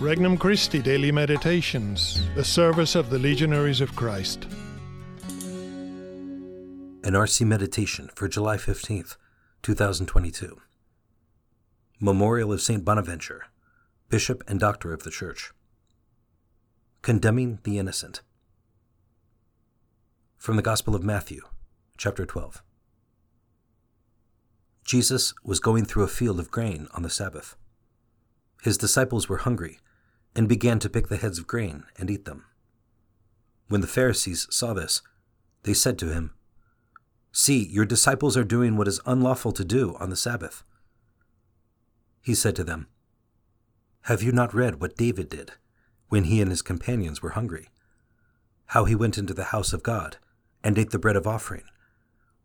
Regnum Christi Daily Meditations, the service of the Legionaries of Christ. An RC Meditation for July 15th, 2022. Memorial of St. Bonaventure, Bishop and Doctor of the Church. Condemning the Innocent. From the Gospel of Matthew, chapter 12. Jesus was going through a field of grain on the Sabbath. His disciples were hungry and began to pick the heads of grain and eat them. When the Pharisees saw this, they said to him, See, your disciples are doing what is unlawful to do on the Sabbath. He said to them, Have you not read what David did when he and his companions were hungry? How he went into the house of God and ate the bread of offering,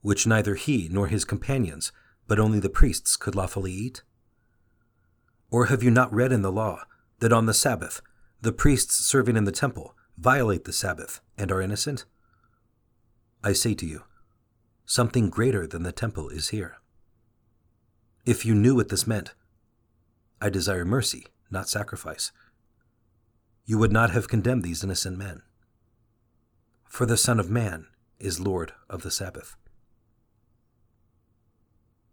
which neither he nor his companions but only the priests could lawfully eat? Or have you not read in the law that on the Sabbath the priests serving in the temple violate the Sabbath and are innocent? I say to you, something greater than the temple is here. If you knew what this meant, I desire mercy, not sacrifice, you would not have condemned these innocent men. For the Son of Man is Lord of the Sabbath.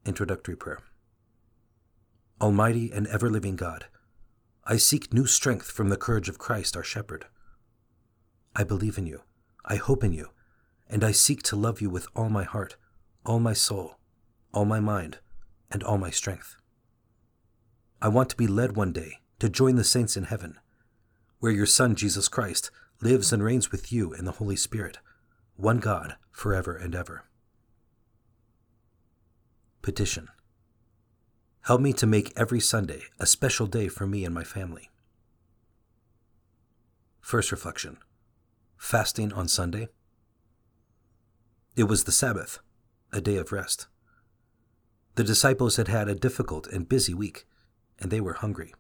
Introductory Prayer Almighty and ever living God, I seek new strength from the courage of Christ our Shepherd. I believe in you, I hope in you, and I seek to love you with all my heart, all my soul, all my mind, and all my strength. I want to be led one day to join the saints in heaven, where your Son Jesus Christ lives and reigns with you in the Holy Spirit, one God, forever and ever. Petition. Help me to make every Sunday a special day for me and my family. First reflection Fasting on Sunday. It was the Sabbath, a day of rest. The disciples had had a difficult and busy week, and they were hungry.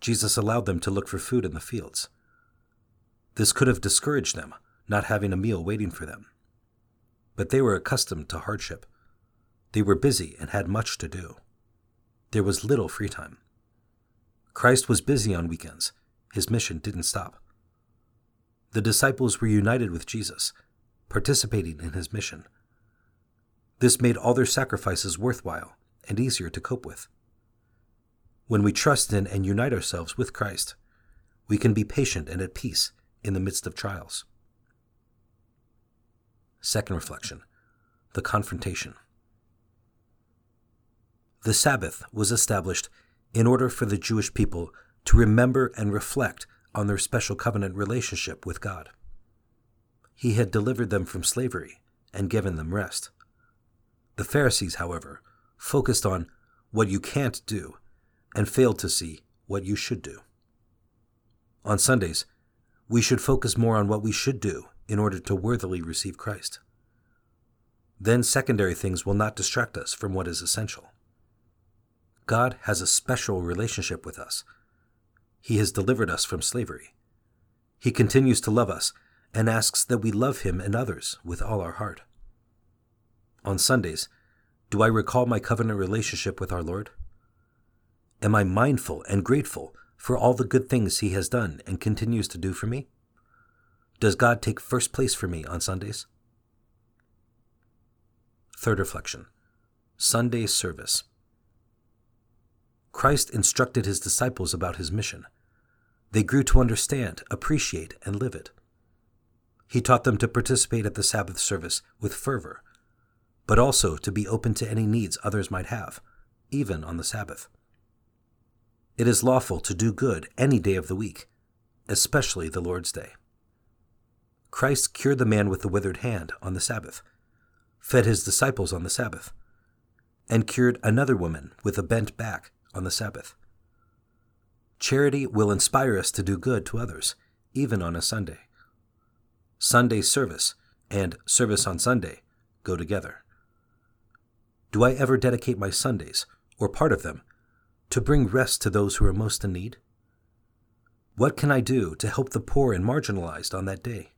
Jesus allowed them to look for food in the fields. This could have discouraged them, not having a meal waiting for them. But they were accustomed to hardship they were busy and had much to do. There was little free time. Christ was busy on weekends. His mission didn't stop. The disciples were united with Jesus, participating in his mission. This made all their sacrifices worthwhile and easier to cope with. When we trust in and unite ourselves with Christ, we can be patient and at peace in the midst of trials. Second reflection the confrontation. The Sabbath was established in order for the Jewish people to remember and reflect on their special covenant relationship with God. He had delivered them from slavery and given them rest. The Pharisees, however, focused on what you can't do and failed to see what you should do. On Sundays, we should focus more on what we should do in order to worthily receive Christ. Then secondary things will not distract us from what is essential. God has a special relationship with us. He has delivered us from slavery. He continues to love us and asks that we love Him and others with all our heart. On Sundays, do I recall my covenant relationship with our Lord? Am I mindful and grateful for all the good things He has done and continues to do for me? Does God take first place for me on Sundays? Third reflection Sunday service. Christ instructed his disciples about his mission. They grew to understand, appreciate, and live it. He taught them to participate at the Sabbath service with fervor, but also to be open to any needs others might have, even on the Sabbath. It is lawful to do good any day of the week, especially the Lord's Day. Christ cured the man with the withered hand on the Sabbath, fed his disciples on the Sabbath, and cured another woman with a bent back on the Sabbath. Charity will inspire us to do good to others, even on a Sunday. Sunday service and service on Sunday go together. Do I ever dedicate my Sundays, or part of them, to bring rest to those who are most in need? What can I do to help the poor and marginalized on that day?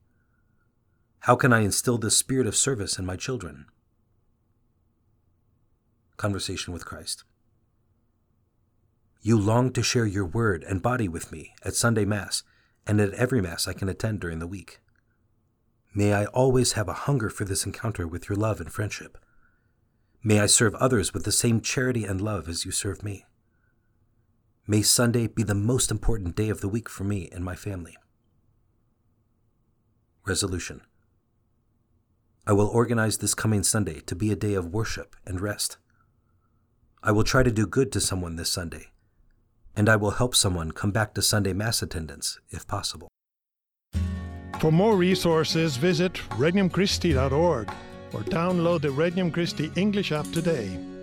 How can I instill this spirit of service in my children? Conversation with Christ. You long to share your word and body with me at Sunday Mass and at every Mass I can attend during the week. May I always have a hunger for this encounter with your love and friendship. May I serve others with the same charity and love as you serve me. May Sunday be the most important day of the week for me and my family. Resolution I will organize this coming Sunday to be a day of worship and rest. I will try to do good to someone this Sunday, and I will help someone come back to Sunday Mass attendance if possible. For more resources, visit regnumchristi.org or download the Regnum Christi English app today.